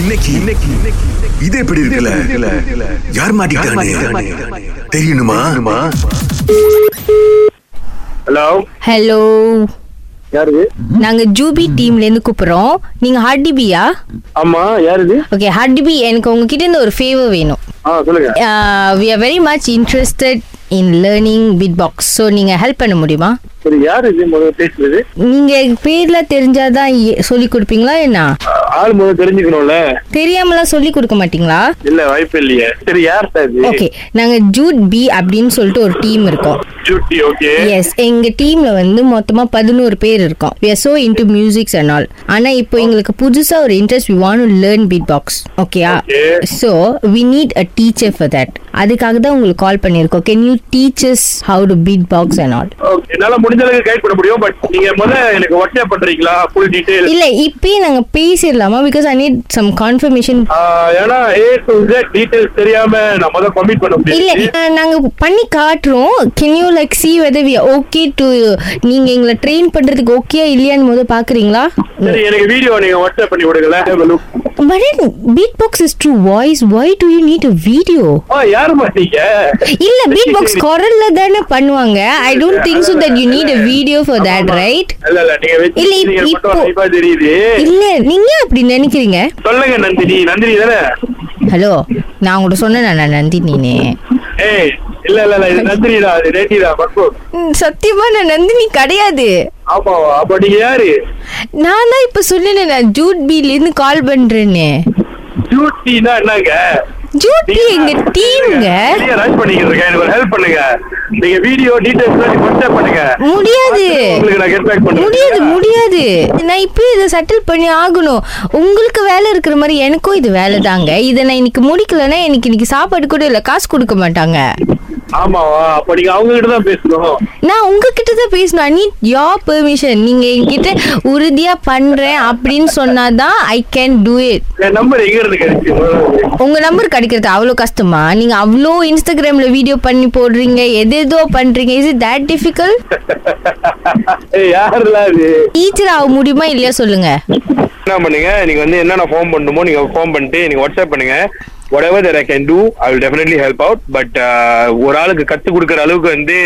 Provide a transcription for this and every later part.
இன்னைக்கு இன்னைக்கு இது எப்படி இருக்குல்ல. யார் மாட்டிக்கிட்டானே? தெரியணுமா ஹலோ ஹலோ யாரு இது? நாங்க ஜூபி டீம்ல இருந்து கூப்பிடுறோம். நீங்க ஹார்டிபியா ஆமா யாரு இது ஓகே ஹார்டிபி எனக்கு உங்ககிட்ட இருந்து ஒரு ஃபேவர் வேணும். We are very much interested in learning beat box so நீங்க ஹெல்ப் பண்ண முடியுமா? சரி யாரு இது முதல்ல பேசுறது? நீங்க பேர்ல தெரிஞ்சாதான் சொல்லி கொடுப்பீங்களா என்ன? ஆள் முதல்ல தெரிஞ்சுக்கணும்ல. தெரியாமலாம் சொல்லி கொடுக்க மாட்டீங்களா? இல்ல வாய்ப்பு இல்லையே. சரி யார் இது? ஓகே நாங்க ஜூட் பி அப்படின்னு சொல்லிட்டு ஒரு டீம் இருக்கோம். எஸ் எங்க டீம்ல வந்து மொத்தமா பதினோரு பேர் இருக்கோம். We are so into musics and all. ஆனா இப்போ எங்களுக்கு புதுசா ஒரு interest we want to learn beat box ஓகேயா so we need a teacher for that. அதுக்காக தான் உங்களுக்கு கால் பண்ணிருக்கோம் can you teach us how to beat box and all? Okay என்னால முடிஞ்ச அளவுக்கு கைட் பண்ண முடியும் பட் நீங்க முதல்ல எனக்கு வாட்ஸ்அப் பண்றீங்களா? ஃபுல் டீடைல் இல்ல இப்பயே நாங்க பேசிடலாமா? Because I need some confirmation ஏன்னா ஏ டு Z டீடைல்ஸ் தெரியாம நான் முதல்ல கமிட் பண்ண இல்ல முடியாது அஹ், நாங்க பண்ணி காட்டுறோம். Can you like see whether we okay to நீங்க எங்களை ட்ரெயின் பண்றதுக்கு ஓகே இல்லையான்னு முத பாக்குறீங்களா? சரி எனக்கு வீடியோ நீங்க வாட்ஸ்அப் பண்ணி விடுங்களேன். A look. Beatbox is true voice. Why do you need a video? ஆ யாரு மாட்டீங்க இல்ல beatbox குரல்ல தானே பண்ணுவாங்க. I don't think so that you need a video for that right? இல்ல இல்ல நீங்க மட்டும் தெரியுது. இல்ல அப்படி நினைக்கிறீங்க? சொல்லுங்க நந்தினி. நந்தினி தானே? ஹலோ நான் உங்கள்ட்ட சொன்னேன் நான் ஏய் இல்ல இல்ல இல்ல இது நந்தினிடா அது ரேட்டிடா ம், சத்தியமா நான் நந்தினி கிடையாது. ஆமாவா அப்ப நீங்க யாரு? நான் தான் இப்ப சொன்னேன் நான் ஜூட் பீல இருந்து கால் பண்றேன்னு டியூட்டினா என்னங்க? ஜூட் பி எங்க டீம்ங்க ரன் பண்ணிக்கிட்டு இருக்கேன் எனக்கு ஹெல்ப் பண்ணுங்க. நீங்க வீடியோ டீடைல்ஸ் வாட்ஸ்அப் பண்ணுங்க. முடியாது. உங்களுக்கு நான் கெட் பேக் முடியாது முடியாது. நான் இப்பயே இதை செட்டில் பண்ணி ஆகணும். உங்களுக்கு வேலை இருக்கிற மாதிரி எனக்கும் இது வேலை தாங்க. இதை நான் இன்னைக்கு முடிக்கலன்னா எனக்கு இன்னைக்கு சாப்பாடு கூட இல்லை காசு கொடுக்க மாட்டாங்க. ஆமாவா அப்ப நீங்க அவங்க கிட்ட தான் பேசணும். நான் உங்ககிட்ட தான் பேசணும். ஐ நீட் யோர் பெர்மிஷன் நீங்க என்கிட்ட உறுதியா பண்றேன் அப்படின்னு சொன்னாதான் I can do it number எங்க இருந்து கிடைச்சு உங்க நம்பர் கிடைக்கிறது அவ்வளோ கஷ்டமா? நீங்க அவ்வளோ இன்ஸ்டாகிராம்ல வீடியோ பண்ணி போடுறீங்க எது ஏதோ பண்றீங்க is it that difficult teacher ஆக முடியுமா இல்லையா சொல்லுங்க. என்ன பண்ணுங்க நீங்க வந்து என்னென்ன ஃபார்ம் பண்ணுமோ நீங்க ஃபார்ம் பண்ணிட்டு நீங்க வாட்ஸ்அப் பண்ணுங்க. Whatever that I can do I will definitely help out. But ஒரு ஆளுக்கு கத்து கொடுக்குற அளவுக்கு வந்து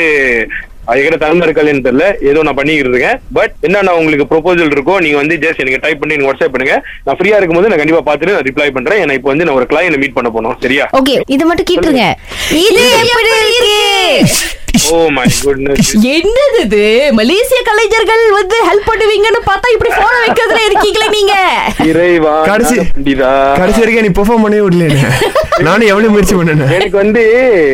எங்கிட்ட தகுந்த இருக்காதுன்னு தெரியல. ஏதோ நான் பண்ணிக்கிட்டு இருக்கேன். பட் என்ன நான் உங்களுக்கு ப்ரொபோசல் இருக்கோ நீங்க வந்து ஜஸ்ட் எனக்கு டைப் பண்ணி எனக்கு வாட்ஸ்அப் பண்ணுங்க. நான் ஃப்ரீயா இருக்கும்போது நான் கண்டிப்பா பார்த்துட்டு நான் ரிப்ளை பண்றேன். ஏன்னா இப்போ வந்து நான் ஒரு கிளையனை மீட் பண்ண போனோம் சரியா? ஓகே இது மட்டும் கேட்டுருங்க. இது என்னது இது? மலேசிய கலைஞர்கள் வந்து ஹெல்ப் பண்ணுவீங்கன்னு பார்த்தா இப்படி போன வைக்கிறதுல இருக்கீங்களே நீங்க? இறைவா கடைசி- கடைசி வரைக்கும் நீ பெர்ஃபார்ம் பண்ணவே விடல நானும் எவ்வளவு முயற்சி பண்ணேன் எனக்கு வந்து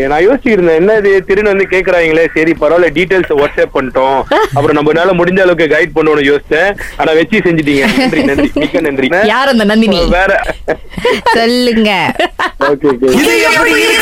நான் யோசிச்சிருந்தேன் என்ன இது திருன்னு வந்து கேக்குறாங்களே சரி பரவாயில்ல டீடைல்ஸ் வாட்ஸ்அப் பண்ணிட்டோம். அப்புறம் நம்மளால முடிஞ்ச அளவுக்கு கைட் பண்ணணும்னு யோசிச்சேன். ஆனா வச்சு செஞ்சிட்டீங்க. நன்றி நன்றி மிக்க நன்றி. யார் அந்த நந்தினி? வேற சொல்லுங்க. ஓகே ஓகே இது எப்படி இருக்கு?